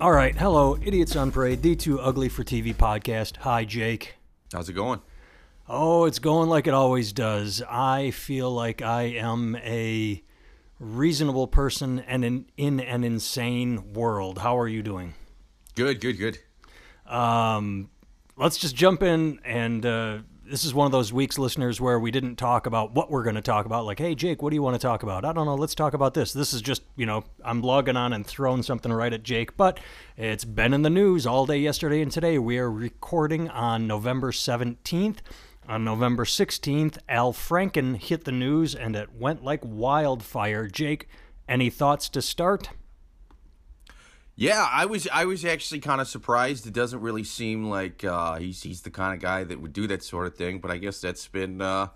All right, hello, Idiots on Parade, the Too Ugly for TV podcast. Hi, Jake. How's it going? Oh, it's going like it always does. I feel like I am a reasonable person and in, in an insane world. How are you doing? Good, good, good. Um, let's just jump in and uh, this is one of those weeks, listeners, where we didn't talk about what we're going to talk about. Like, hey, Jake, what do you want to talk about? I don't know. Let's talk about this. This is just, you know, I'm logging on and throwing something right at Jake, but it's been in the news all day yesterday and today. We are recording on November 17th. On November 16th, Al Franken hit the news and it went like wildfire. Jake, any thoughts to start? Yeah, I was I was actually kind of surprised. It doesn't really seem like uh, he's he's the kind of guy that would do that sort of thing. But I guess that's been uh,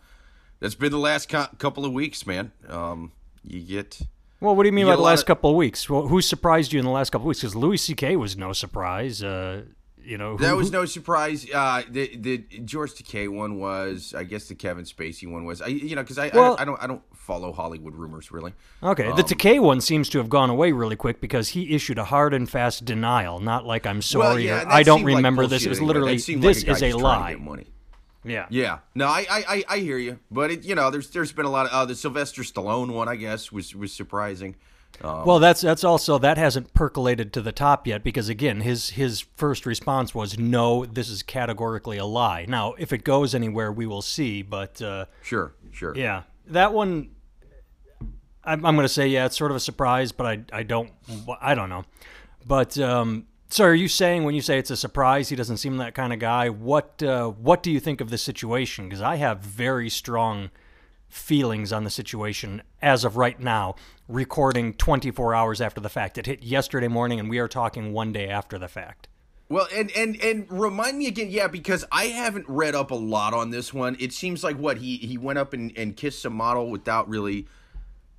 that's been the last co- couple of weeks, man. Um, you get well. What do you mean you by the last of, couple of weeks? Well, who surprised you in the last couple of weeks? Because Louis C.K. was no surprise. Uh, you know, who, that was no surprise. Uh, the the George Takei one was, I guess, the Kevin Spacey one was. I you know because I, well, I, I don't I don't follow Hollywood rumors really. Okay, um, the Takei one seems to have gone away really quick because he issued a hard and fast denial, not like I'm sorry well, yeah, or I don't remember like this. It was anyway. literally this like is a lie. Yeah. Yeah. No, I, I, I hear you, but it, you know, there's there's been a lot of uh, the Sylvester Stallone one. I guess was was surprising. Um, well, that's that's also that hasn't percolated to the top yet because again, his his first response was no, this is categorically a lie. Now, if it goes anywhere, we will see. But uh, sure, sure, yeah, that one. I'm, I'm going to say yeah, it's sort of a surprise, but I I don't I don't know. But um, so, are you saying when you say it's a surprise, he doesn't seem that kind of guy? What uh, what do you think of the situation? Because I have very strong feelings on the situation as of right now, recording 24 hours after the fact. It hit yesterday morning, and we are talking one day after the fact. Well, and and and remind me again, yeah, because I haven't read up a lot on this one. It seems like what he he went up and, and kissed a model without really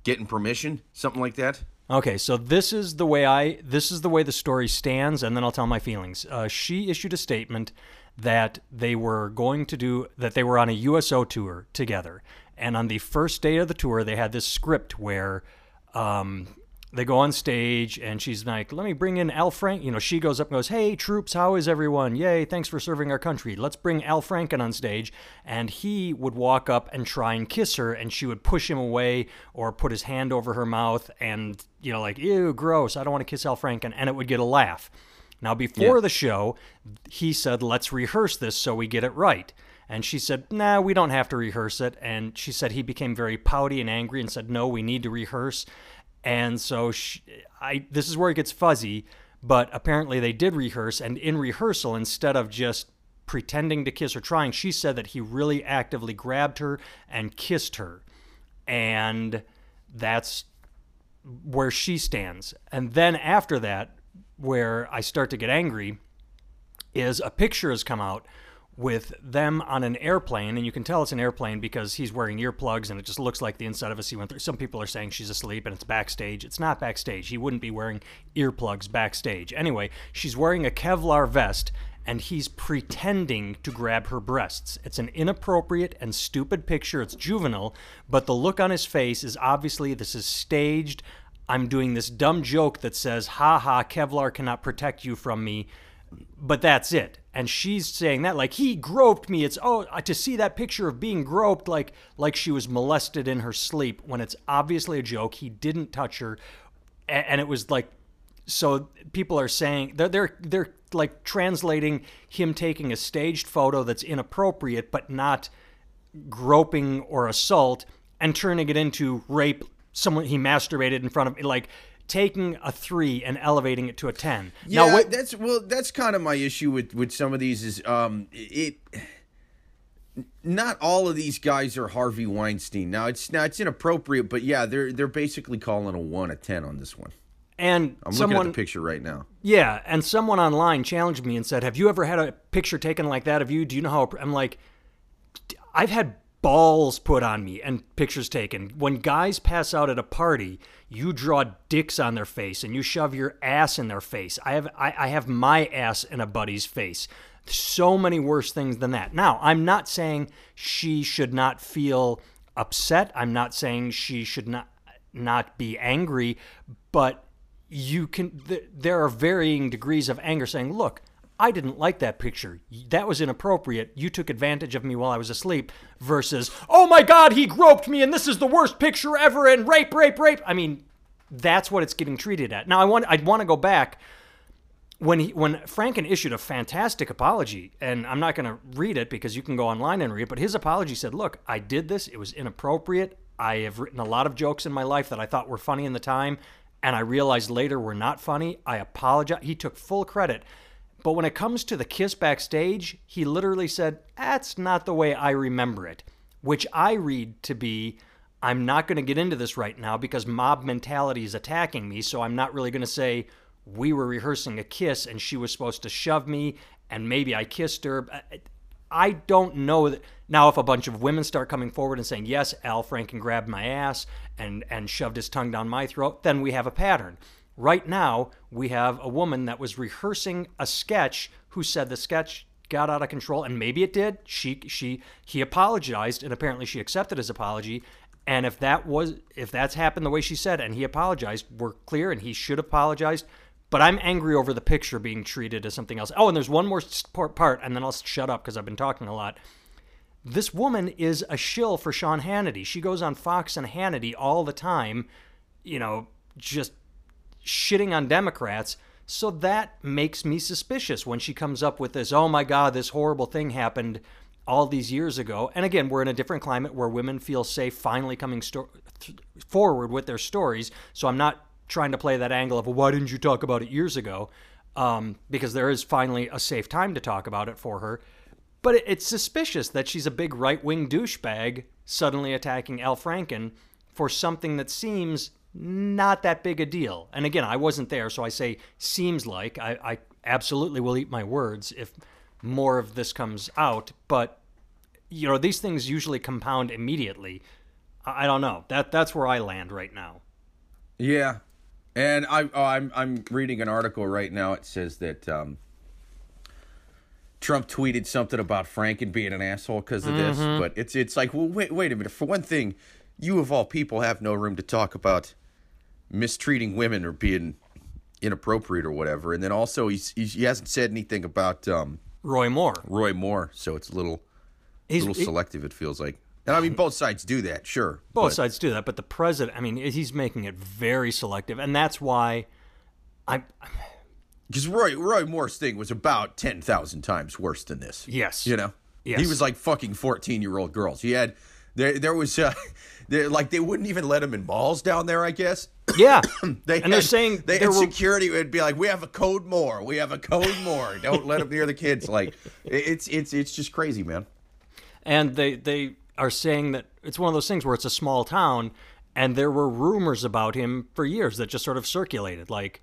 getting permission, something like that. Okay, so this is the way I this is the way the story stands, and then I'll tell my feelings. Uh, she issued a statement that they were going to do that they were on a USO tour together, and on the first day of the tour, they had this script where um, they go on stage and she's like, let me bring in Al Frank. You know, she goes up and goes, hey, troops, how is everyone? Yay, thanks for serving our country. Let's bring Al Franken on stage. And he would walk up and try and kiss her, and she would push him away or put his hand over her mouth and, you know, like, ew, gross, I don't want to kiss Al Franken. And it would get a laugh. Now, before yeah. the show, he said, let's rehearse this so we get it right. And she said, nah, we don't have to rehearse it. And she said he became very pouty and angry and said, no, we need to rehearse. And so she, I, this is where it gets fuzzy, but apparently they did rehearse. And in rehearsal, instead of just pretending to kiss or trying, she said that he really actively grabbed her and kissed her. And that's where she stands. And then after that, where I start to get angry, is a picture has come out with them on an airplane, and you can tell it's an airplane because he's wearing earplugs and it just looks like the inside of a C 130. Some people are saying she's asleep and it's backstage. It's not backstage. He wouldn't be wearing earplugs backstage. Anyway, she's wearing a Kevlar vest and he's pretending to grab her breasts. It's an inappropriate and stupid picture. It's juvenile, but the look on his face is obviously this is staged. I'm doing this dumb joke that says, ha ha, Kevlar cannot protect you from me but that's it. And she's saying that like he groped me. It's oh to see that picture of being groped like like she was molested in her sleep when it's obviously a joke. He didn't touch her. And it was like so people are saying they're they're they're like translating him taking a staged photo that's inappropriate but not groping or assault and turning it into rape someone he masturbated in front of like taking a three and elevating it to a ten. Yeah, now, that's well, that's kind of my issue with with some of these is um it. Not all of these guys are Harvey Weinstein. Now it's now it's inappropriate, but yeah, they're they're basically calling a one a ten on this one. And I'm someone, looking at the picture right now. Yeah, and someone online challenged me and said, "Have you ever had a picture taken like that of you? Do you know how?" I'm like, I've had balls put on me and pictures taken. When guys pass out at a party, you draw dicks on their face and you shove your ass in their face. I have I, I have my ass in a buddy's face. So many worse things than that. Now, I'm not saying she should not feel upset. I'm not saying she should not not be angry, but you can th- there are varying degrees of anger saying, "Look, I didn't like that picture. That was inappropriate. You took advantage of me while I was asleep." Versus, "Oh my god, he groped me and this is the worst picture ever and rape, rape, rape." I mean, that's what it's getting treated at. Now, I want I'd want to go back when he when Franken issued a fantastic apology, and I'm not going to read it because you can go online and read it, but his apology said, "Look, I did this. It was inappropriate. I have written a lot of jokes in my life that I thought were funny in the time, and I realized later were not funny. I apologize." He took full credit. But when it comes to the kiss backstage, he literally said, "That's not the way I remember it," which I read to be I'm not going to get into this right now because mob mentality is attacking me, so I'm not really going to say we were rehearsing a kiss and she was supposed to shove me and maybe I kissed her. Uh, I don't know that now if a bunch of women start coming forward and saying, "Yes, Al Franken grabbed my ass and and shoved his tongue down my throat," then we have a pattern. Right now, we have a woman that was rehearsing a sketch who said the sketch got out of control and maybe it did. She she he apologized and apparently she accepted his apology and if that was if that's happened the way she said and he apologized, we're clear and he should apologize but I'm angry over the picture being treated as something else. Oh, and there's one more part, and then I'll shut up because I've been talking a lot. This woman is a shill for Sean Hannity. She goes on Fox and Hannity all the time, you know, just shitting on Democrats. So that makes me suspicious when she comes up with this, oh my God, this horrible thing happened all these years ago. And again, we're in a different climate where women feel safe finally coming sto- forward with their stories. So I'm not trying to play that angle of well, why didn't you talk about it years ago? Um, because there is finally a safe time to talk about it for her. But it's suspicious that she's a big right wing douchebag suddenly attacking Al Franken for something that seems not that big a deal. And again, I wasn't there, so I say seems like. I, I absolutely will eat my words if more of this comes out. But, you know, these things usually compound immediately. I, I don't know. That That's where I land right now. Yeah, and I, oh, I'm I'm reading an article right now. It says that um, Trump tweeted something about Franken being an asshole because of mm-hmm. this, but it's it's like, well, wait wait a minute. For one thing, you of all people have no room to talk about mistreating women or being inappropriate or whatever. And then also, he's, he's he hasn't said anything about um, Roy Moore. Roy Moore, so it's a little he's, little selective. It feels like. And I mean, both sides do that, sure. Both but. sides do that, but the president, I mean, he's making it very selective, and that's why I'm. Because Roy Roy Moore's thing was about ten thousand times worse than this. Yes, you know, yes. he was like fucking fourteen year old girls. He had there there was uh, like they wouldn't even let him in malls down there. I guess. Yeah, they and had, they're saying they had were... security would be like, "We have a code Moore. We have a code Moore. Don't let him near the kids." Like, it's it's it's just crazy, man. And they they are saying that it's one of those things where it's a small town and there were rumors about him for years that just sort of circulated like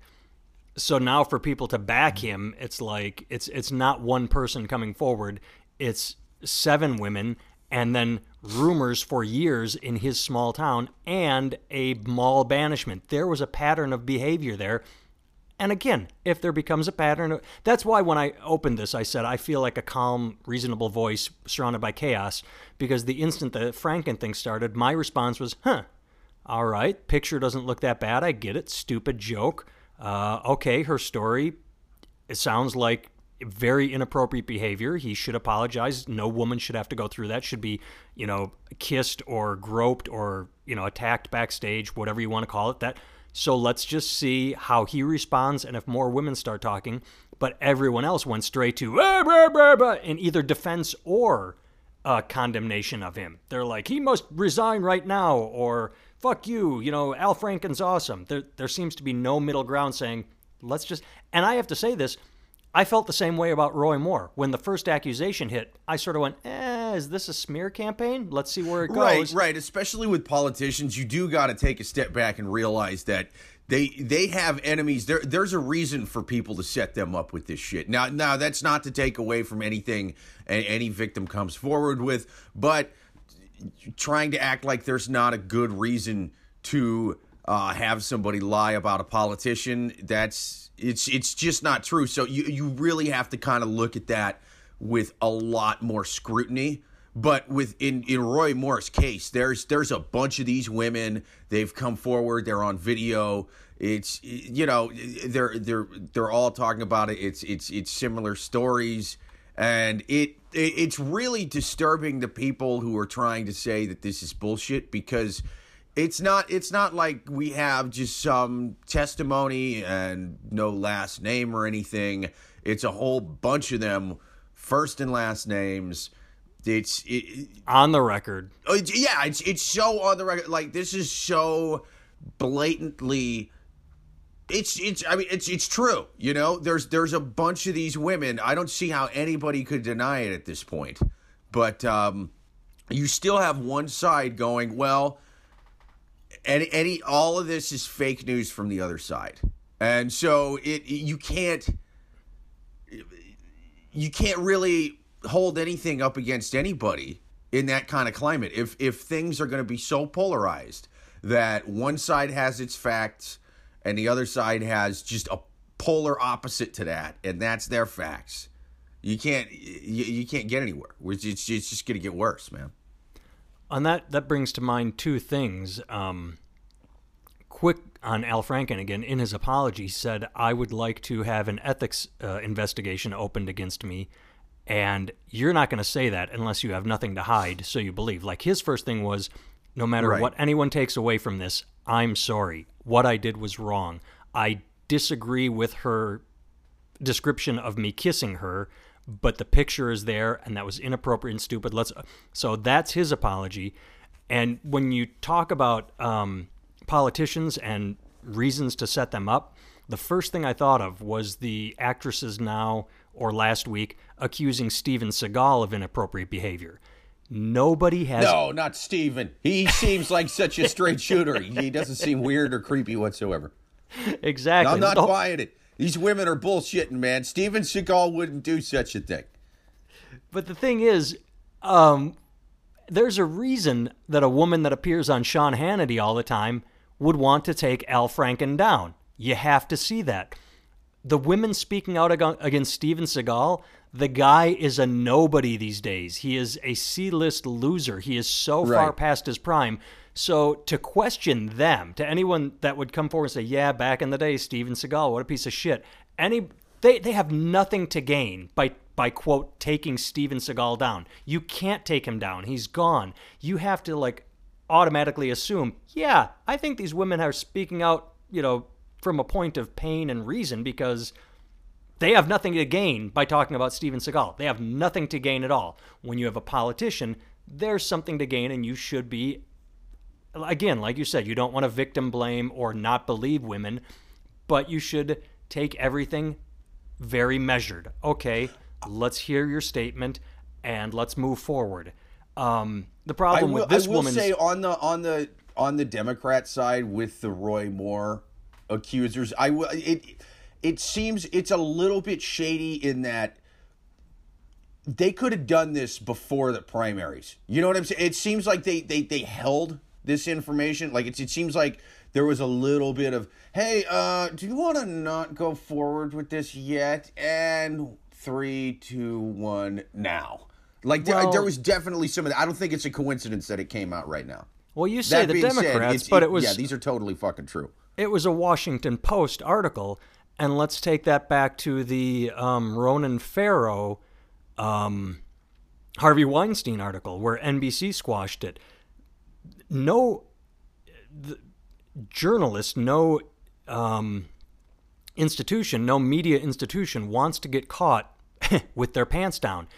so now for people to back him it's like it's it's not one person coming forward it's seven women and then rumors for years in his small town and a mall banishment there was a pattern of behavior there and again, if there becomes a pattern, that's why when I opened this, I said I feel like a calm, reasonable voice surrounded by chaos. Because the instant the Franken thing started, my response was, huh, all right, picture doesn't look that bad. I get it. Stupid joke. Uh, okay, her story, it sounds like very inappropriate behavior. He should apologize. No woman should have to go through that. Should be, you know, kissed or groped or, you know, attacked backstage, whatever you want to call it. That so let's just see how he responds and if more women start talking. But everyone else went straight to ah, in either defense or uh, condemnation of him. They're like, he must resign right now, or fuck you, you know, Al Franken's awesome. There, there seems to be no middle ground saying, let's just. And I have to say this I felt the same way about Roy Moore. When the first accusation hit, I sort of went, eh, is this a smear campaign? Let's see where it goes. Right, right. Especially with politicians, you do got to take a step back and realize that they they have enemies. There there's a reason for people to set them up with this shit. Now now that's not to take away from anything any victim comes forward with, but trying to act like there's not a good reason to uh, have somebody lie about a politician, that's it's it's just not true. So you you really have to kind of look at that with a lot more scrutiny But with in, in Roy Moore's case, there's there's a bunch of these women. They've come forward. They're on video. It's you know they're they're they're all talking about it. It's it's it's similar stories, and it, it it's really disturbing the people who are trying to say that this is bullshit because it's not it's not like we have just some testimony and no last name or anything. It's a whole bunch of them, first and last names. It's it, on the record. It's, yeah, it's it's so on the record. Like this is so blatantly. It's it's I mean it's it's true. You know, there's there's a bunch of these women. I don't see how anybody could deny it at this point. But um, you still have one side going, well, any any all of this is fake news from the other side, and so it you can't you can't really hold anything up against anybody in that kind of climate. If if things are going to be so polarized that one side has its facts and the other side has just a polar opposite to that, and that's their facts, you can't you, you can't get anywhere. It's, it's, it's just going to get worse, man. On that, that brings to mind two things. Um, quick on Al Franken again in his apology said, "I would like to have an ethics uh, investigation opened against me." And you're not going to say that unless you have nothing to hide, so you believe. Like his first thing was, no matter Right. what anyone takes away from this, I'm sorry. What I did was wrong. I disagree with her description of me kissing her, but the picture is there and that was inappropriate and stupid. Let's so that's his apology. And when you talk about um, politicians and reasons to set them up, the first thing I thought of was the actresses now or last week accusing Steven Seagal of inappropriate behavior. Nobody has No, not Steven. He seems like such a straight shooter. He doesn't seem weird or creepy whatsoever. exactly. I'm not No- buying it. These women are bullshitting, man. Steven Seagal wouldn't do such a thing. But the thing is, um, there's a reason that a woman that appears on Sean Hannity all the time would want to take Al Franken down. You have to see that. The women speaking out against Steven Seagal, the guy is a nobody these days. He is a C list loser. He is so far past his prime. So to question them, to anyone that would come forward and say, "Yeah, back in the day, Steven Seagal, what a piece of shit," any they they have nothing to gain by by quote taking Steven Seagal down. You can't take him down. He's gone. You have to like automatically assume, yeah, I think these women are speaking out, you know, from a point of pain and reason because they have nothing to gain by talking about Steven Seagal. They have nothing to gain at all. When you have a politician, there's something to gain, and you should be, again, like you said, you don't want to victim blame or not believe women, but you should take everything very measured. Okay, let's hear your statement and let's move forward. Um, the problem will, with this I will say on the on the on the Democrat side with the Roy Moore accusers, I will it it seems it's a little bit shady in that they could have done this before the primaries. You know what I'm saying? It seems like they they they held this information. Like it's, it seems like there was a little bit of, hey, uh, do you want to not go forward with this yet? And three, two, one, now. Like there, Well- there was definitely some of that. I don't think it's a coincidence that it came out right now. well, you say That the said, Democrats, it's- but it was yeah, these are totally fucking true. it was a Washington Post article, and let's take that back to the um, Ronan Farrow, um, Harvey Weinstein article where NBC squashed it. No the journalist, no um, institution, no media institution wants to get caught with their pants down.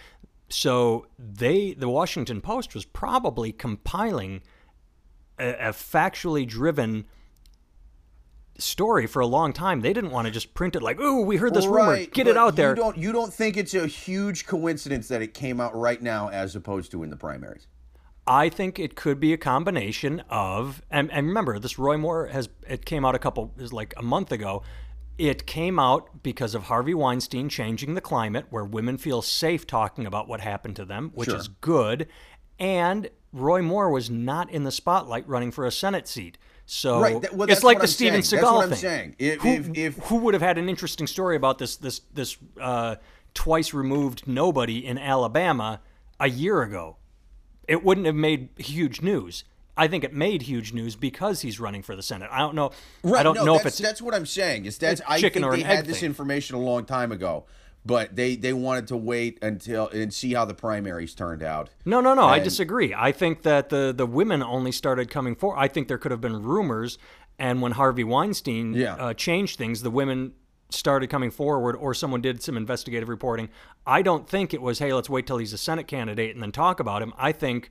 So they, the Washington Post, was probably compiling a, a factually driven story for a long time. They didn't want to just print it like, "Ooh, we heard this rumor. Get it out there." You don't you don't think it's a huge coincidence that it came out right now as opposed to in the primaries? I think it could be a combination of, and, and remember, this Roy Moore has it came out a couple is like a month ago. It came out because of Harvey Weinstein changing the climate, where women feel safe talking about what happened to them, which Sure. is good. And Roy Moore was not in the spotlight running for a Senate seat. So Right, that- well, it's like the I'm Steven saying. Seagal That's what I'm thing. saying. If- who, if- if- who would have had an interesting story about this this this uh, twice removed nobody in Alabama a year ago? It wouldn't have made huge news. I think it made huge news because he's running for the Senate. I don't know. Right, I don't no, know if it's that's what I'm saying. Is that I think they had this thing. information a long time ago, but they they wanted to wait until and see how the primaries turned out. No, no, no. I disagree. I think that the the women only started coming forward. I think there could have been rumors, and when Harvey Weinstein Yeah. uh, changed things, the women started coming forward, or someone did some investigative reporting. I don't think it was, hey, let's wait till he's a Senate candidate and then talk about him. I think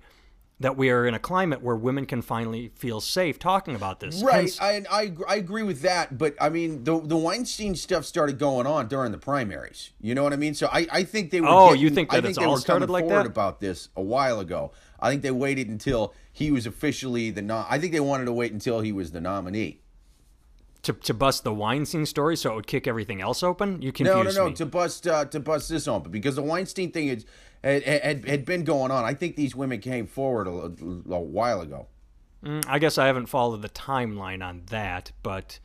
that we are in a climate where women can finally feel safe talking about this. Right, Hence- I, I I agree with that, but I mean the the Weinstein stuff started going on during the primaries. You know what I mean? So I, I think they were. Oh, getting- you think I that think it's they all were started coming like forward that? about this a while ago. I think they waited until he was officially the nom. I think they wanted to wait until he was the nominee. To, to bust the Weinstein story so it would kick everything else open? You No, confused no, no. me. To bust uh, to bust this open because the Weinstein thing had, had had been going on. I think these women came forward a, a while ago. I guess I haven't followed the timeline on that, but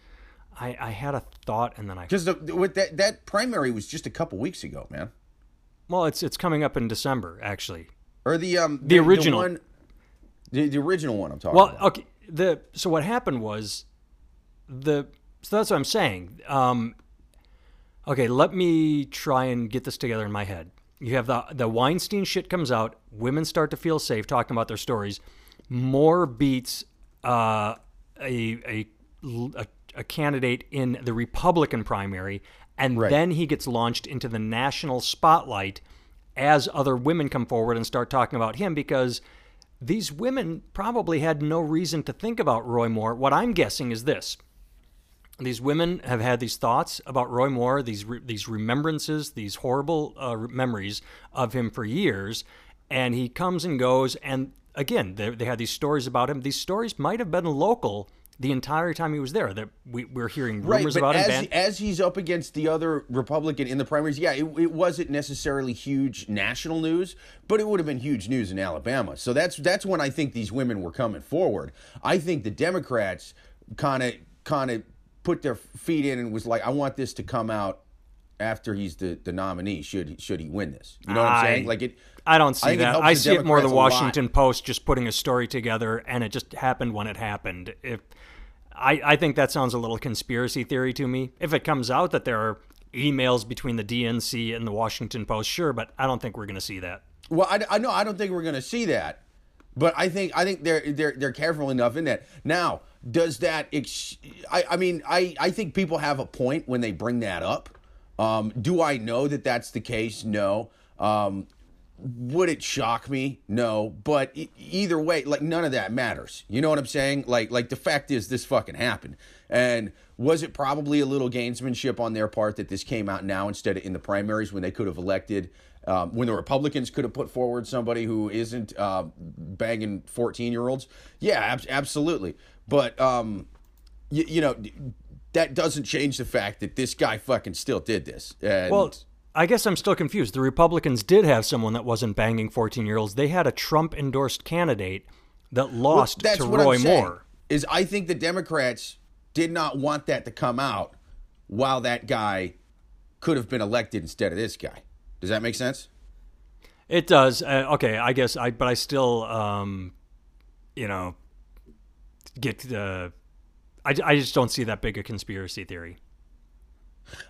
I, I had a thought and then I Because the, with that that primary was just a couple weeks ago, man. well, it's it's coming up in December actually. Or the um The original. one, the, the original one I'm talking Well, about. Well, okay. The so what happened was the so that's what I'm saying. Um, okay, let me try and get this together in my head. You have the the Weinstein shit comes out. Women start to feel safe talking about their stories. Moore beats uh, a, a a a candidate in the Republican primary, and Right. then he gets launched into the national spotlight as other women come forward and start talking about him because these women probably had no reason to think about Roy Moore. What I'm guessing is this. These women have had these thoughts about Roy Moore, these re- these remembrances, these horrible uh, memories of him for years, and he comes and goes. And again, they, they had these stories about him. These stories might have been local the entire time he was there. That we, we're hearing rumors but about as, him. ban- as he's up against the other Republican in the primaries, yeah, it, it wasn't necessarily huge national news, but it would have been huge news in Alabama. So that's that's when I think these women were coming forward. I think the Democrats kind of kind of put their feet in and was like, I want this to come out after he's the, the nominee. Should should he win this? You know what I'm saying? Like it. I don't see I that. I see it more the Democrats. Washington Post just putting a story together, and it just happened when it happened. If I, I think that sounds a little conspiracy theory to me. If it comes out that there are emails between the DNC and the Washington Post, sure, but I don't think we're going to see that. Well, I, I know I don't think we're going to see that, but I think I think they're they're they're careful enough in that. Now, does that? Ex- I I mean, I I think people have a point when they bring that up. Um, do I know that that's the case? No. Um, would it shock me? No. But e- either way, like none of that matters. You know what I'm saying? Like like the fact is this fucking happened. And was it probably a little gamesmanship on their part that this came out now instead of in the primaries when they could have elected um, when the Republicans could have put forward somebody who isn't uh, banging 14 year olds? Yeah, ab- absolutely. But um, you, you know that doesn't change the fact that this guy fucking still did this. And Well, I guess I'm still confused. The Republicans did have someone that wasn't banging 14 year olds. They had a Trump endorsed candidate that lost that's to Roy I'm Moore. Is I think the Democrats did not want that to come out while that guy could have been elected instead of this guy. Does that make sense? It does. Uh, okay, I guess I, but I still, um, you know, get. Uh, I, I just don't see that big a conspiracy theory.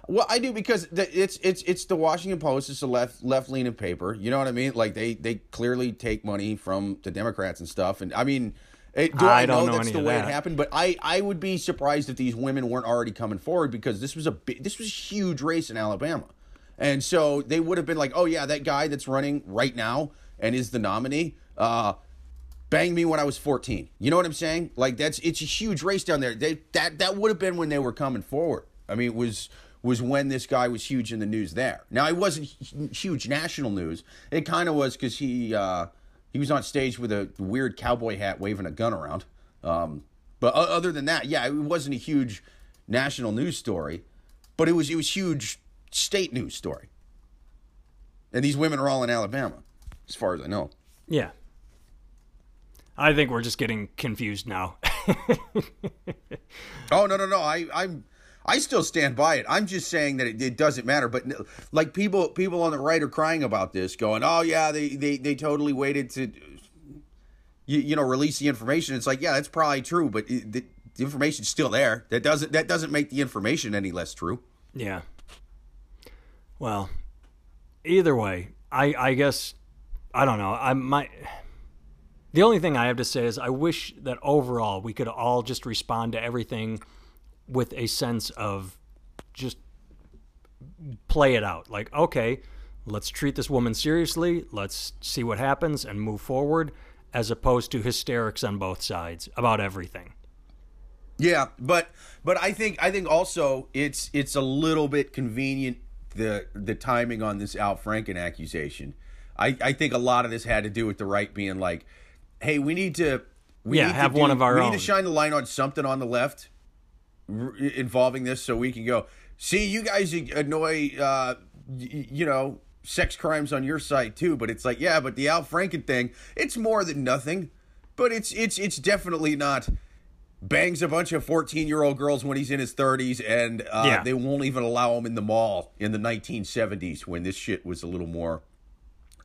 Well, I do because it's it's it's the Washington Post. It's a left left leaning paper. You know what I mean? Like they they clearly take money from the Democrats and stuff. And I mean, it, do I I, don't know, know that's the way that. it happened? But I I would be surprised if these women weren't already coming forward because this was a big, this was a huge race in Alabama, and so they would have been like, oh yeah, that guy that's running right now and is the nominee. Uh, banged me when I was 14. You know what I'm saying? Like that's it's a huge race down there. They, that that would have been when they were coming forward. I mean, it was was when this guy was huge in the news there. Now it wasn't huge national news. It kind of was because he uh, he was on stage with a weird cowboy hat, waving a gun around. Um, but other than that, yeah, it wasn't a huge national news story, but it was it was huge state news story. And these women are all in Alabama, as far as I know. Yeah. I think we're just getting confused now. Oh no no no! I I'm I still stand by it. I'm just saying that it, it doesn't matter. But like people people on the right are crying about this, going, "Oh yeah, they they they totally waited to." you, you know release the information. It's like yeah, that's probably true, but it, the, the information's still there. That doesn't that doesn't make the information any less true. Yeah. Well, either way, I I guess I don't know. I might. The only thing I have to say is I wish that overall we could all just respond to everything with a sense of just play it out. Like, okay, let's treat this woman seriously, let's see what happens and move forward, as opposed to hysterics on both sides about everything. Yeah, but but I think I think also it's it's a little bit convenient the the timing on this Al Franken accusation. I, I think a lot of this had to do with the right being like, hey, we need to we yeah need have to do, one of our we own. need to shine the light on something on the left r- involving this so we can go see you guys annoy uh y- you know sex crimes on your side too but it's like yeah but the Al Franken thing it's more than nothing but it's it's it's definitely not bangs a bunch of 14 year old girls when he's in his 30s and uh, Yeah. they won't even allow him in the mall in the 1970s when this shit was a little more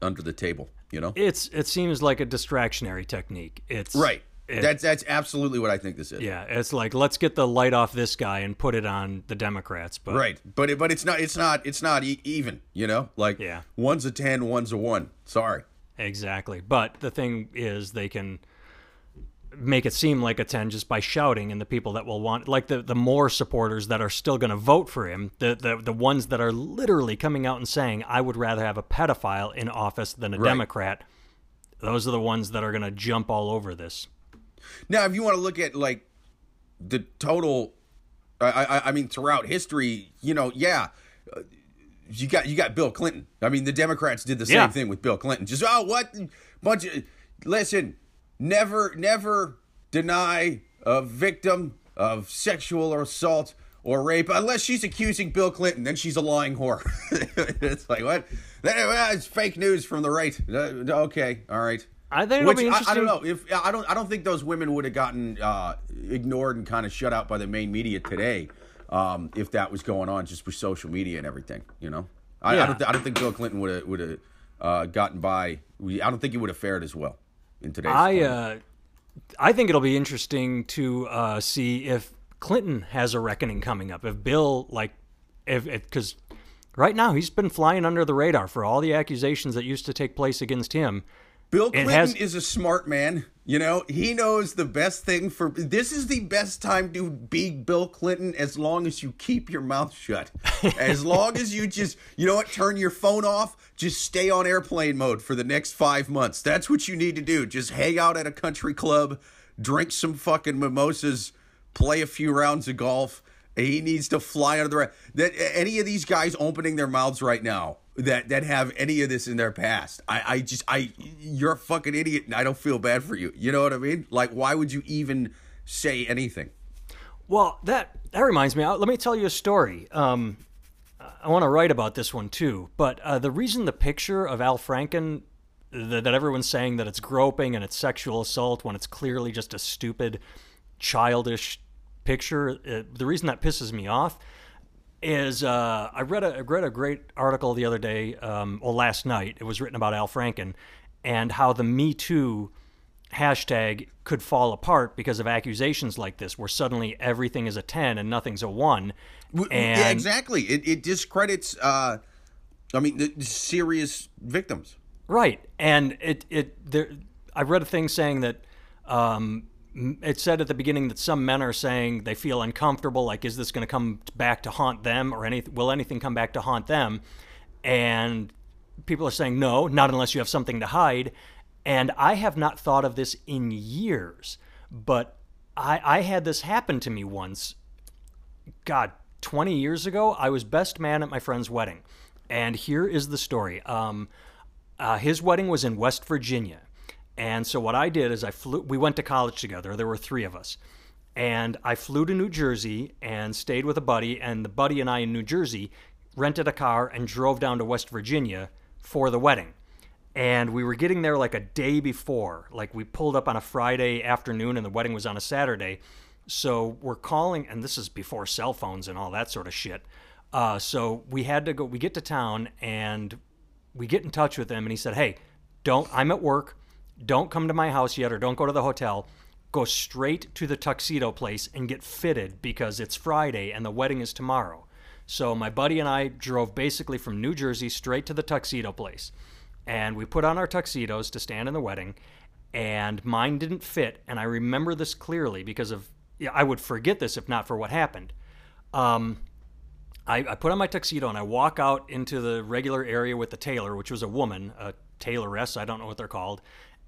under the table you know It's it seems like a distractionary technique. It's right it- that's that's absolutely what i think this is yeah, it's like let's get the light off this guy and put it on the Democrats. But right but it, but it's not it's not it's not e- even you know like Yeah. one's a 10 one's a 1 sorry Exactly. But the thing is, they can make it seem like a 10 just by shouting, and the people that will want, like the, the Moore supporters that are still going to vote for him, the, the, the ones that are literally coming out and saying, I would rather have a pedophile in office than a Right. Democrat, those are the ones that are going to jump all over this. Now, if you want to look at like the total, I, I, I mean, throughout history, you know, yeah, uh, you got you got Bill Clinton. I mean, the Democrats did the same Yeah. thing with Bill Clinton. Just oh, what bunch of listen, never never deny a victim of sexual assault or rape unless she's accusing Bill Clinton. Then she's a lying whore. it's like what? That, it's fake news from the right. Uh, okay, all right. I think Which be I, interesting. I don't know if I don't I don't think those women would have gotten uh, ignored and kind of shut out by the main media today um, if that was going on just with social media and everything. You know, I, I don't th- I don't think Bill Clinton would have would have uh, gotten by. We, I don't think he would have fared as well in today's. I uh, I think it'll be interesting to uh, see if Clinton has a reckoning coming up. If Bill like, if because right now he's been flying under the radar for all the accusations that used to take place against him. Bill Clinton has- is a smart man. You know, he knows the best thing for this is the best time to be Bill Clinton as long as you keep your mouth shut. as long as you just, you know what, turn your phone off, just stay on airplane mode for the next 5 months. That's what you need to do. Just hang out at a country club, drink some fucking mimosas, play a few rounds of golf. He needs to fly under the that any of these guys opening their mouths right now that that have any of this in their past. I I just I you're a fucking idiot and I don't feel bad for you. You know what I mean? Like why would you even say anything? Well, that that reminds me. Let me tell you a story. Um, I want to write about this one too. But uh, the reason the picture of Al Franken that, that everyone's saying that it's groping and it's sexual assault when it's clearly just a stupid, childish picture. Uh, the reason that pisses me off is uh, I read a I read a great article the other day, um, well last night. It was written about Al Franken and how the Me Too hashtag could fall apart because of accusations like this, where suddenly everything is a ten and nothing's a one. And yeah, exactly. It it discredits uh I mean the, serious victims. Right, and it it there. I read a thing saying that um, it said at the beginning that some men are saying they feel uncomfortable. Like, is this going to come back to haunt them, or any? Will anything come back to haunt them? And people are saying no, not unless you have something to hide. And I have not thought of this in years, but I, I had this happen to me once God, 20 years ago, I was best man at my friend's wedding. And here is the story. Um, uh, his wedding was in West Virginia. And so what I did is I flew, we went to college together. There were three of us. And I flew to New Jersey and stayed with a buddy. And the buddy and I in New Jersey rented a car and drove down to West Virginia for the wedding. And we were getting there like a day before. Like we pulled up on a Friday afternoon and the wedding was on a Saturday. So we're calling, and this is before cell phones and all that sort of shit. Uh, so we had to go, we get to town and we get in touch with him and he said, Hey, don't, I'm at work. Don't come to my house yet or don't go to the hotel. Go straight to the tuxedo place and get fitted because it's Friday and the wedding is tomorrow. So my buddy and I drove basically from New Jersey straight to the tuxedo place. And we put on our tuxedos to stand in the wedding, and mine didn't fit. And I remember this clearly because of, I would forget this if not for what happened. Um, I, I put on my tuxedo and I walk out into the regular area with the tailor, which was a woman, a tailoress, I don't know what they're called.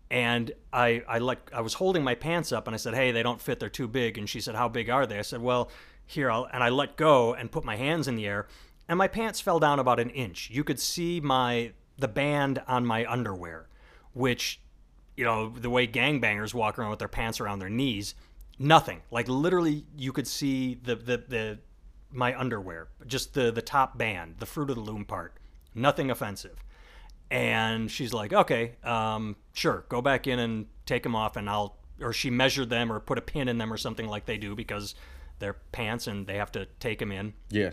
And I, I like I was holding my pants up and I said, Hey, they don't fit, they're too big. And she said, How big are they? I said, Well, here I'll and I let go and put my hands in the air and my pants fell down about an inch. You could see my the band on my underwear, which, you know, the way gangbangers walk around with their pants around their knees, nothing. Like literally you could see the the, the my underwear, just the the top band, the fruit of the loom part. Nothing offensive. And she's like, okay, um, sure, go back in and take them off, and I'll. Or she measured them or put a pin in them or something like they do because they're pants and they have to take them in. Yeah.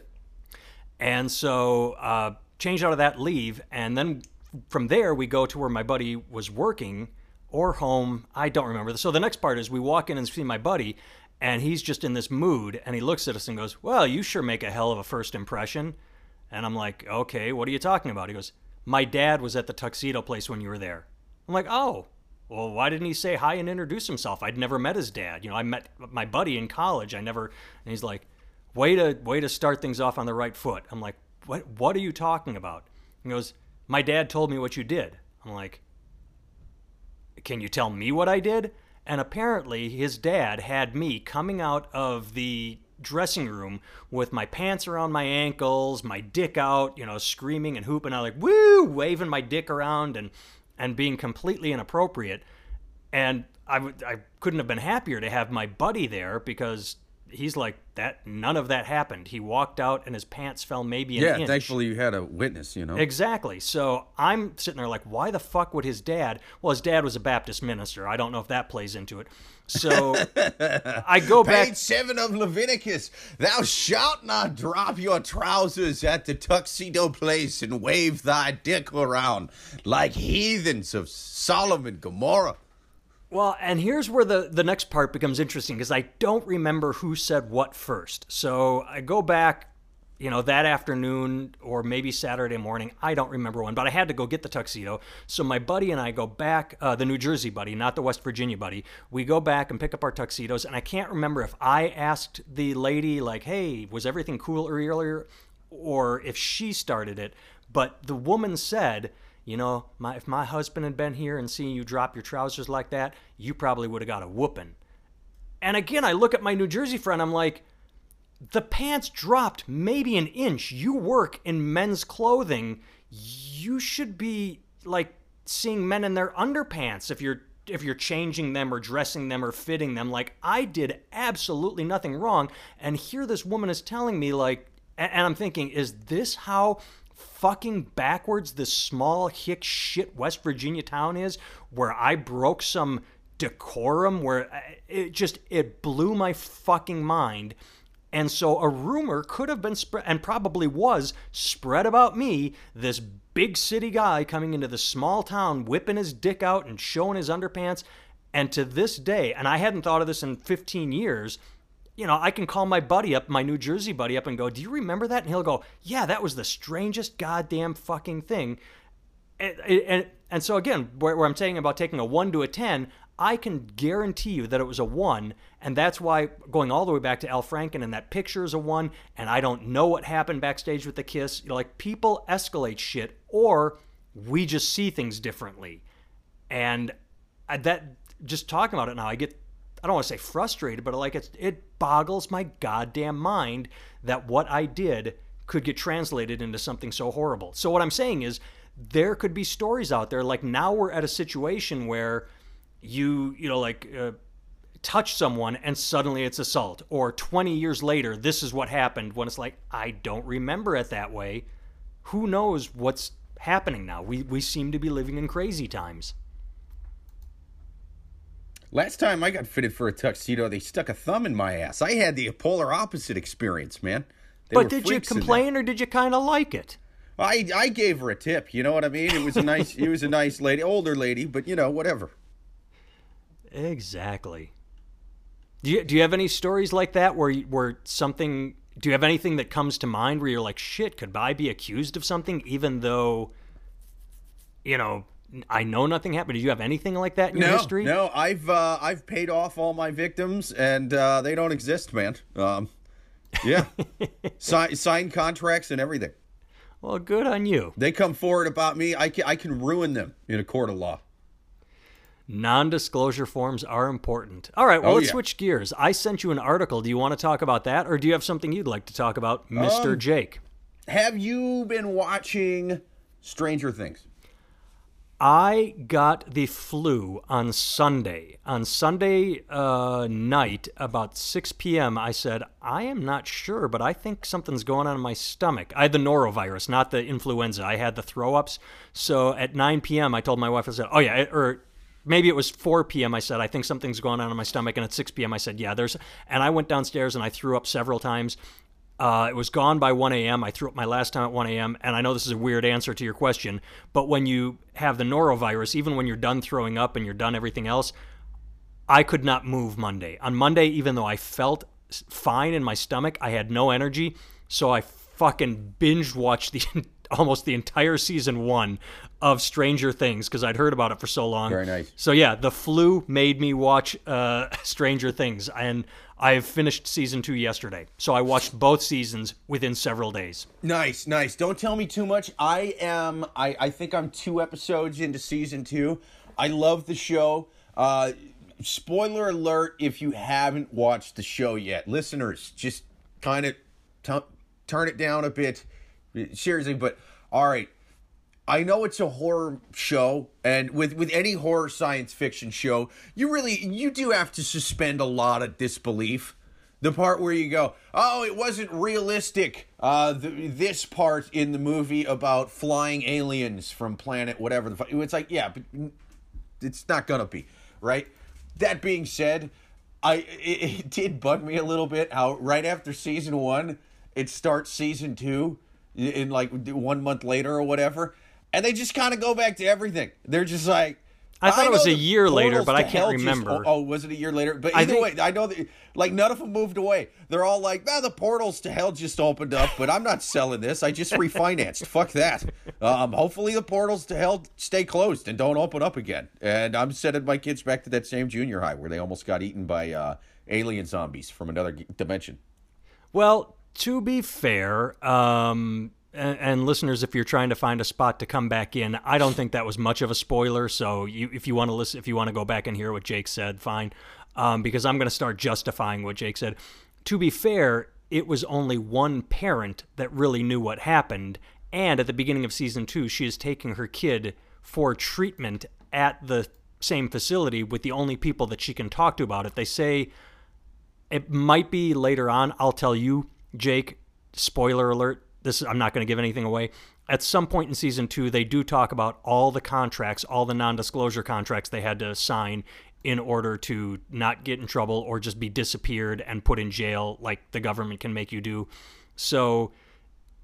And so uh, change out of that, leave, and then from there we go to where my buddy was working or home. I don't remember. So the next part is we walk in and see my buddy, and he's just in this mood, and he looks at us and goes, "Well, you sure make a hell of a first impression." And I'm like, "Okay, what are you talking about?" He goes, "My dad was at the tuxedo place when you were there." I'm like, "Oh." Well, why didn't he say hi and introduce himself? I'd never met his dad. You know, I met my buddy in college. I never, and he's like, way to way to start things off on the right foot. I'm like, what what are you talking about? He goes, my dad told me what you did. I'm like, can you tell me what I did? And apparently, his dad had me coming out of the dressing room with my pants around my ankles, my dick out, you know, screaming and hooping. I like woo, waving my dick around and and being completely inappropriate. And I w- I couldn't have been happier to have my buddy there because he's like that none of that happened he walked out and his pants fell maybe an yeah, inch thankfully you had a witness, you know. exactly so i'm sitting there like why the fuck would his dad well his dad was a baptist minister i don't know if that plays into it so i go back Page seven of Leviticus. Thou shalt not drop your trousers at the tuxedo place and wave thy dick around like heathens of Sodom and Gomorrah. Well, and here's where the, the next part becomes interesting because I don't remember who said what first. So I go back, you know, that afternoon or maybe Saturday morning. I don't remember when, but I had to go get the tuxedo. So my buddy and I go back, uh, the New Jersey buddy, not the West Virginia buddy. We go back and pick up our tuxedos. And I can't remember if I asked the lady, like, hey, was everything cool earlier? Or if she started it. But the woman said, you know, my, if my husband had been here and seen you drop your trousers like that, you probably would have got a whooping. And again, I look at my New Jersey friend, I'm like, the pants dropped maybe an inch. You work in men's clothing. You should be like seeing men in their underpants if you're if you're changing them or dressing them or fitting them. Like I did absolutely nothing wrong. And here this woman is telling me like and I'm thinking, is this how fucking backwards this small hick shit West Virginia town is where I broke some decorum where it just it blew my fucking mind. And so a rumor could have been spread and probably was spread about me this big city guy coming into the small town whipping his dick out and showing his underpants. And to this day and I hadn't thought of this in 15 years you know, I can call my buddy up, my New Jersey buddy up, and go, Do you remember that? And he'll go, Yeah, that was the strangest goddamn fucking thing. And, and, and so, again, where, where I'm saying about taking a 1 to a 10, I can guarantee you that it was a 1. And that's why going all the way back to Al Franken and that picture is a 1. And I don't know what happened backstage with the kiss. You know, like, people escalate shit, or we just see things differently. And that, just talking about it now, I get I don't want to say frustrated, but like it's, it boggles my goddamn mind that what I did could get translated into something so horrible. So what I'm saying is there could be stories out there like now we're at a situation where you you know like uh, touch someone and suddenly it's assault or 20 years later this is what happened when it's like I don't remember it that way. Who knows what's happening now? We we seem to be living in crazy times. Last time I got fitted for a tuxedo, they stuck a thumb in my ass. I had the polar opposite experience, man. They But did you freaks in there. complain or did you kind of like it? I I gave her a tip. You know what I mean? It was a nice. it was a nice lady, older lady, but you know whatever. Exactly. Do you do you have any stories like that where where something? Do you have anything that comes to mind where you're like, shit, could I be accused of something even though, you know, I know nothing happened. Do you have anything like that in no, your history? No, I've uh, I've paid off all my victims, and uh, they don't exist, man. Um, yeah, sign sign contracts and everything. Well, good on you. They come forward about me. I can I can ruin them in a court of law. Non-disclosure forms are important. All right, well, Oh, let's yeah. switch gears. I sent you an article. Do you want to talk about that, or do you have something you'd like to talk about, Mister Um, Jake? Have you been watching Stranger Things? I got the flu on Sunday. On Sunday uh, night, about 6 p.m., I said, I am not sure, but I think something's going on in my stomach. I had the norovirus, not the influenza. I had the throw ups. So at 9 p.m., I told my wife, I said, Oh, yeah, or maybe it was 4 p.m. I said, I think something's going on in my stomach. And at 6 p.m., I said, Yeah, there's. And I went downstairs and I threw up several times. Uh, it was gone by 1 a.m. I threw up my last time at 1 a.m. And I know this is a weird answer to your question, but when you have the norovirus, even when you're done throwing up and you're done everything else, I could not move Monday. On Monday, even though I felt fine in my stomach, I had no energy. So I fucking binge watched the almost the entire season one of Stranger Things because I'd heard about it for so long. Very nice. So yeah, the flu made me watch uh, Stranger Things, and I finished season two yesterday. So I watched both seasons within several days. Nice, nice. Don't tell me too much. I am. I I think I'm two episodes into season two. I love the show. Uh, spoiler alert: if you haven't watched the show yet, listeners, just kind of t- turn it down a bit. Seriously, but all right. I know it's a horror show, and with with any horror science fiction show, you really you do have to suspend a lot of disbelief. The part where you go, "Oh, it wasn't realistic." Uh, the, this part in the movie about flying aliens from planet whatever the fuck. It's like, yeah, but it's not gonna be right. That being said, I it, it did bug me a little bit how right after season one, it starts season two in like one month later or whatever, and they just kind of go back to everything. They're just like. I thought it was a year later, but I can't hell just- remember. oh, oh, was it a year later? But I either think- way, I know that like none of them moved away. They're all like, "Ah, the portals to hell just opened up, but I'm not selling this. I just refinanced. Fuck that. Um, hopefully the portals to hell stay closed and don't open up again. And I'm sending my kids back to that same junior high where they almost got eaten by uh, alien zombies from another dimension. Well, to be fair, um, and, listeners, if you're trying to find a spot to come back in, I don't think that was much of a spoiler. So you, if you want to listen, if you want to go back and hear what Jake said, fine. Um, because I'm going to start justifying what Jake said. To be fair, it was only one parent that really knew what happened. And at the beginning of season two, she is taking her kid for treatment at the same facility with the only people that she can talk to about it. They say it might be later on. I'll tell you, Jake. Spoiler alert. This I'm not going to give anything away. At some point in season two, they do talk about all the contracts, all the non-disclosure contracts they had to sign in order to not get in trouble or just be disappeared and put in jail, like the government can make you do. So,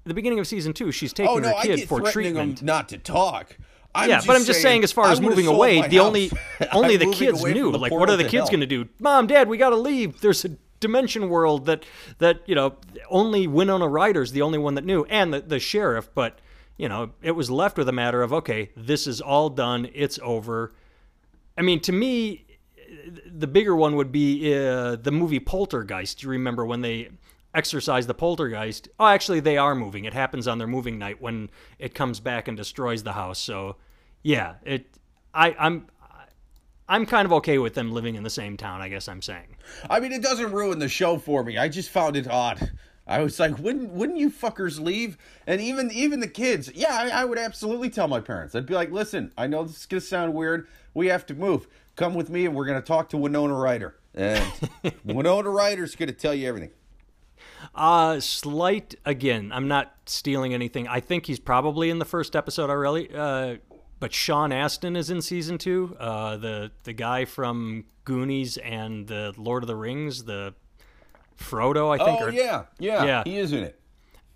the beginning of season two, she's oh, taking Oh no, her I kid get for treatment. them not to talk. I'm yeah, but I'm just saying, as far as moving away, the only house. only I'm the kids knew. the Like, what are the kids going to do? Mom, Dad, we got to leave. There's a dimension world that that you know only Winona Ryder's the only one that knew, and the the sheriff. But you know, it was left with a matter of okay, this is all done. It's over. I mean, to me, the bigger one would be uh, the movie Poltergeist. Do you remember when they exorcise the poltergeist? Oh, actually, they are moving. It happens on their moving night when it comes back and destroys the house. So, yeah, it. I, I'm. I'm kind of okay with them living in the same town. I guess I'm saying. I mean, it doesn't ruin the show for me. I just found it odd. I was like, wouldn't wouldn't you fuckers leave? And even even the kids, yeah, I, I would absolutely tell my parents. I'd be like, listen, I know this is gonna sound weird. We have to move. Come with me, and we're gonna talk to Winona Ryder. And Winona Ryder's gonna tell you everything. Uh, slight again. I'm not stealing anything. I think he's probably in the first episode already. Uh, but Sean Astin is in season two. Uh, the the guy from Goonies and the Lord of the Rings, the Frodo, I think. Oh or- yeah, yeah, Yeah. he is in it.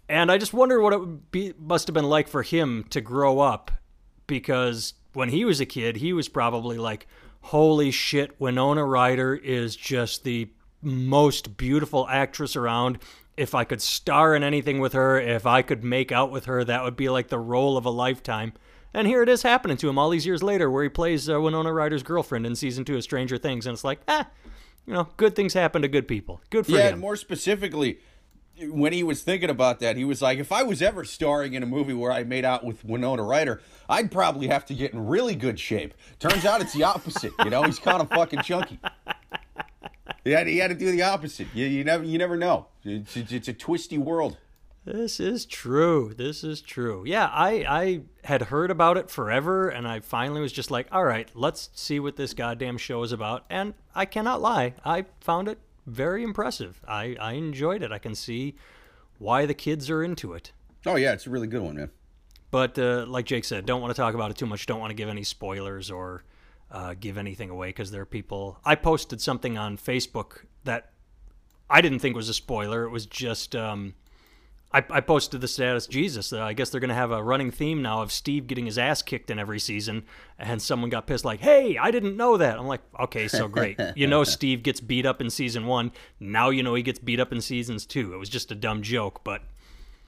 And I just wonder what it would be must have been like for him to grow up because when he was a kid, he was probably like, holy shit, Winona Ryder is just the most beautiful actress around. If I could star in anything with her, if I could make out with her, that would be like the role of a lifetime. And here it is happening to him all these years later, where he plays uh, Winona Ryder's girlfriend in season two of Stranger Things, and it's like, ah, you know, good things happen to good people. Good for yeah, him. more specifically, when he was thinking about that, he was like, if I was ever starring in a movie where I made out with Winona Ryder, I'd probably have to get in really good shape. Turns out it's the opposite. You know, he's kind of fucking chunky. He had, he had to do the opposite. You, you never you never know. It's, it's, it's a twisty world. This is true. This is true. Yeah, I I had heard about it forever, and I finally was just like, all right, let's see what this goddamn show is about. And I cannot lie, I found it very impressive. I I enjoyed it. I can see why the kids are into it. Oh yeah, it's a really good one, man. But uh, like Jake said, don't want to talk about it too much. Don't want to give any spoilers or uh, give anything away because there are people. I posted something on Facebook that I didn't think was a spoiler. It was just. Um, I, I posted the status Jesus. Uh, I guess they're going to have a running theme now of Steve getting his ass kicked in every season. And someone got pissed, like, hey, I didn't know that. I'm like, okay, so great. you know, Steve gets beat up in season one. Now you know he gets beat up in seasons two. It was just a dumb joke, but.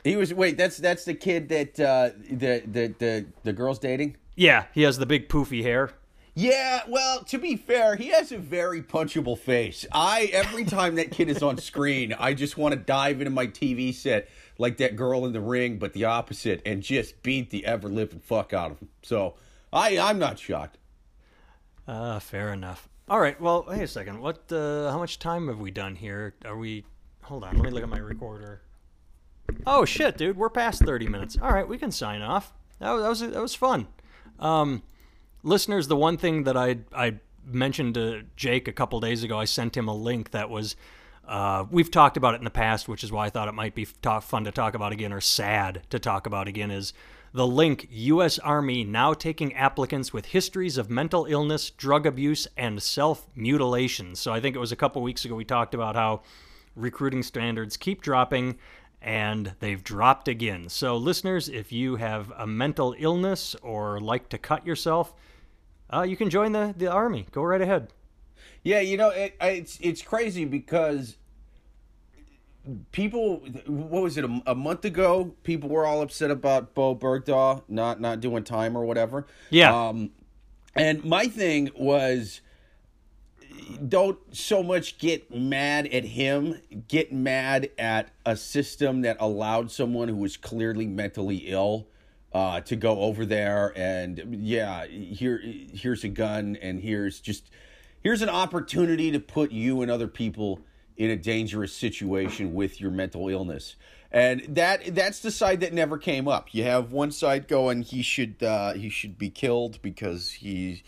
He was wait. That's that's the kid that uh, the the the the girl's dating. Yeah, he has the big poofy hair. Yeah, well, to be fair, he has a very punchable face. I every time that kid is on screen, I just want to dive into my TV set like that girl in the ring, but the opposite, and just beat the ever living fuck out of him. So I I'm not shocked. Uh, fair enough. All right. Well, wait a second. What? Uh, how much time have we done here? Are we? Hold on. Let me look at my recorder. Oh shit, dude. We're past thirty minutes. All right, we can sign off. That was that was, that was fun. Um, listeners, the one thing that I I mentioned to Jake a couple days ago, I sent him a link that was uh, we've talked about it in the past, which is why I thought it might be talk, fun to talk about again or sad to talk about again. Is the link U.S. Army now taking applicants with histories of mental illness, drug abuse, and self mutilation? So I think it was a couple weeks ago we talked about how recruiting standards keep dropping and they've dropped again. So, listeners, if you have a mental illness or like to cut yourself, uh, you can join the, the Army. Go right ahead. Yeah, you know, it, it's it's crazy because people. What was it? A, a, month ago, people were all upset about Bowe Bergdahl not not doing time or whatever. Yeah. Um, and my thing was, don't so much get mad at him. Get mad at a system that allowed someone who was clearly mentally ill. Uh, to go over there and yeah, here here's a gun and here's just here's an opportunity to put you and other people in a dangerous situation with your mental illness. And that that's the side that never came up. You have one side going he should uh, he should be killed because he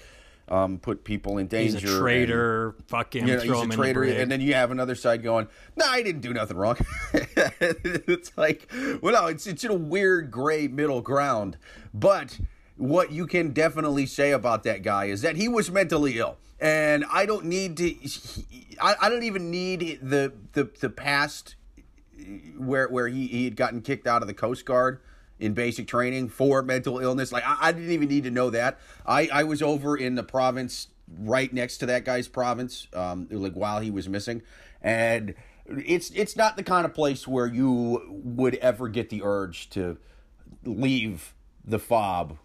um, put people in danger. He's a traitor. And, fuck him. You know, throw he's him a traitor. and then you have another side going, "No, nah, I didn't do nothing wrong." it's like, well, no, it's it's in a weird gray middle ground. But what you can definitely say about that guy is that he was mentally ill and I don't need to. I, I don't even need the the the past where where he, he had gotten kicked out of the Coast Guard in basic training for mental illness. Like I, I didn't even need to know that. I I was over in the province right next to that guy's province, um, like while he was missing, and it's it's not the kind of place where you would ever get the urge to leave the fob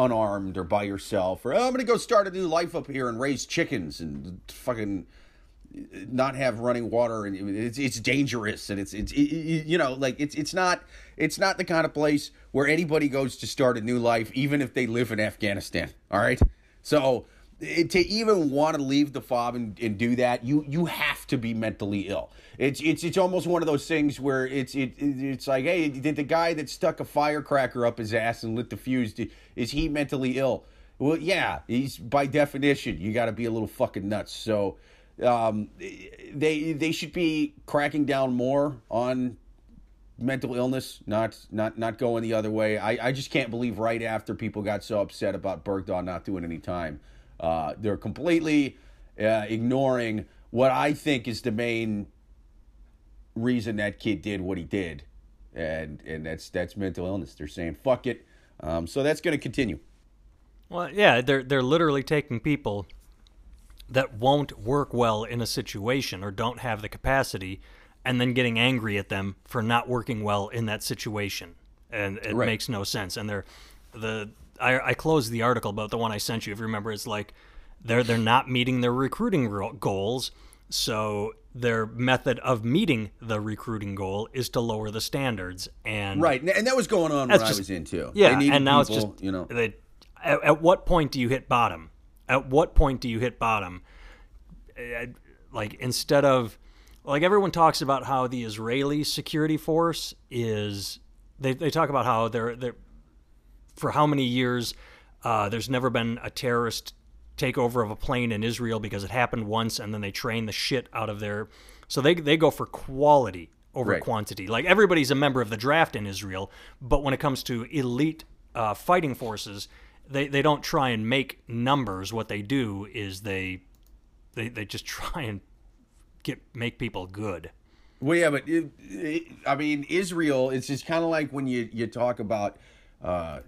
unarmed or by yourself, or oh, I'm going to go start a new life up here and raise chickens and fucking not have running water and it's it's dangerous and it's it's it, you know like it's it's not it's not the kind of place where anybody goes to start a new life even if they live in Afghanistan all right? So to even want to leave the fob and, and do that, you you have to be mentally ill. It's it's it's almost one of those things where it's it, it's like, hey, did the guy that stuck a firecracker up his ass and lit the fuse, is he mentally ill? Well, yeah, he's by definition. You got to be a little fucking nuts. So, um, they they should be cracking down more on mental illness, not not not going the other way. I I just can't believe right after people got so upset about Bergdahl not doing any time uh, they're completely uh, ignoring what I think is the main reason that kid did what he did, and and that's that's mental illness. They're saying fuck it, um, so that's going to continue. Well, yeah, they're they're literally taking people that won't work well in a situation or don't have the capacity and then getting angry at them for not working well in that situation and it Right. makes no sense and they're the I, I closed the article about the one I sent you if you remember it's like they're they're not meeting their recruiting goals so their method of meeting the recruiting goal is to lower the standards and Right, and that was going on when just- I was in too. yeah, They and now it's just you know. They, at, at what point do you hit bottom? At what point do you hit bottom? Uh, Like instead of like everyone talks about how the Israeli security force is they, they talk about how they're they're for how many years uh, there's never been a terrorist takeover of a plane in Israel because it happened once and then they train the shit out of their so they they go for quality over Right. quantity. Like everybody's a member of the draft in Israel, but when it comes to elite uh, fighting forces, they, they don't try and make numbers. What they do is they they, they just try and get make people good. Well, yeah, but it, it, I mean, Israel. It's just kind of like when you you talk about uh,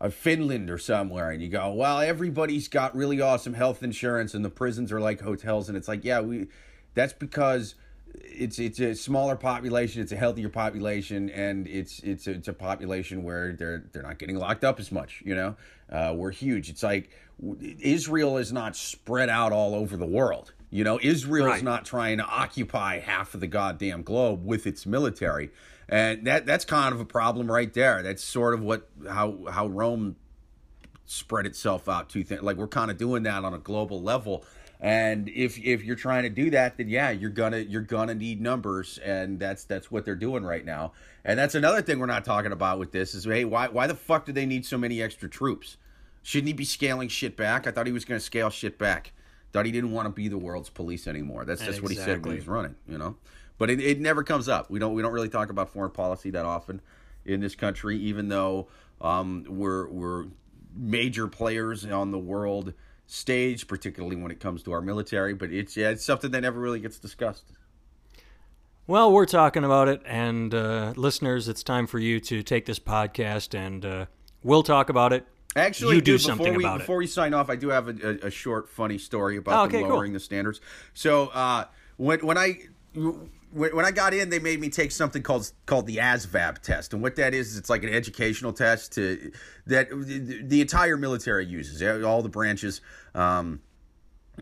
uh, Finland or somewhere, and you go, "Well, everybody's got really awesome health insurance, and the prisons are like hotels." And it's like, yeah, we. That's because it's it's a smaller population, it's a healthier population, and it's it's a, it's a population where they're they're not getting locked up as much. You know, uh, we're huge. It's like Israel is not spread out all over the world. You know, Israel's Right. not trying to occupy half of the goddamn globe with its military, and that that's kind of a problem right there. That's sort of what how how Rome spread itself out to thin. Like we're kind of doing that on a global level. And if if you're trying to do that, then yeah, you're gonna you're gonna need numbers, and that's that's what they're doing right now. And that's another thing we're not talking about with this is hey, why why the fuck do they need so many extra troops? Shouldn't he be scaling shit back? I thought he was gonna scale shit back. Thought he didn't want to be the world's police anymore. That's just what he said when Exactly. he was running, you know. But it, it never comes up. We don't we don't really talk about foreign policy that often in this country, even though um, we're we're major players on the world stage, particularly when it comes to our military. But it's yeah, it's something that never really gets discussed. Well, we're talking about it, and uh, listeners, it's time for you to take this podcast, and uh, we'll talk about it. Actually, you do dude, something before we about before we sign off, I do have a, a, a short, funny story about Oh, okay, cool. lowering the standards. So uh, when when I when, I got in, they made me take something called called the ASVAB test, and what that is it's like an educational test to that the, entire military uses, all the branches. Um,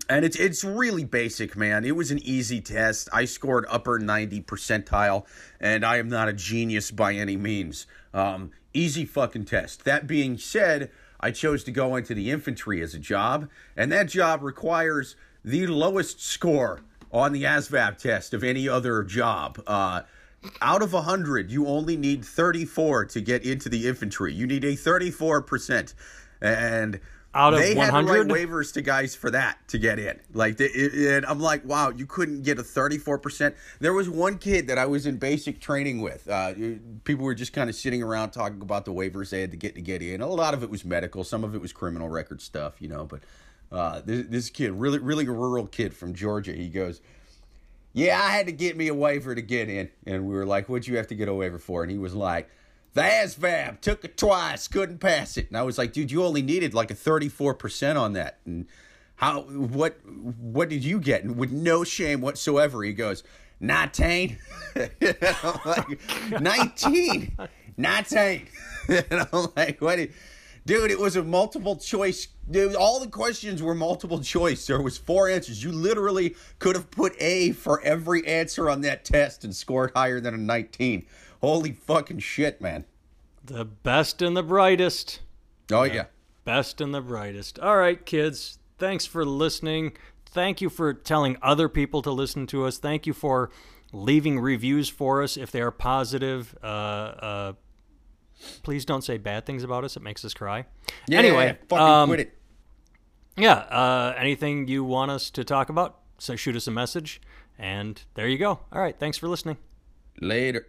and it's it's really basic, man. It was an easy test. I scored upper 90 percentile, and I am not a genius by any means. Um, easy fucking test. That being said, I chose to go into the infantry as a job, and that job requires the lowest score on the ASVAB test of any other job. Uh, out of 100, you only need 34 to get into the infantry. You need a 34%. And Out of they had to write waivers to guys for that to get in. Like, and I'm like, wow, you couldn't get a 34%. There was one kid that I was in basic training with. Uh, people were just kind of sitting around talking about the waivers they had to get to get in. A lot of it was medical, some of it was criminal record stuff, you know. But uh, this, this kid, really, really a rural kid from Georgia, he goes, yeah, I had to get me a waiver to get in. And we were like, what'd you have to get a waiver for? And he was like, the ASVAB took it twice, couldn't pass it. And I was like, dude, you only needed like a 34% on that. And how, what, what did you get? And with no shame whatsoever, he goes, 19. And I'm like, 19. 19. and I'm like, what? Did, dude, it was a multiple choice. Dude, all the questions were multiple choice. There was four answers. You literally could have put A for every answer on that test and scored higher than a 19. Holy fucking shit, man. The best and the brightest. Oh yeah. Best and the brightest. All right, kids. Thanks for listening. Thank you for telling other people to listen to us. Thank you for leaving reviews for us if they are positive. Uh, uh, please don't say bad things about us. It makes us cry. Yeah, anyway, fucking um, quit it. yeah. Uh, anything you want us to talk about? So shoot us a message, and there you go. All right. Thanks for listening. Later.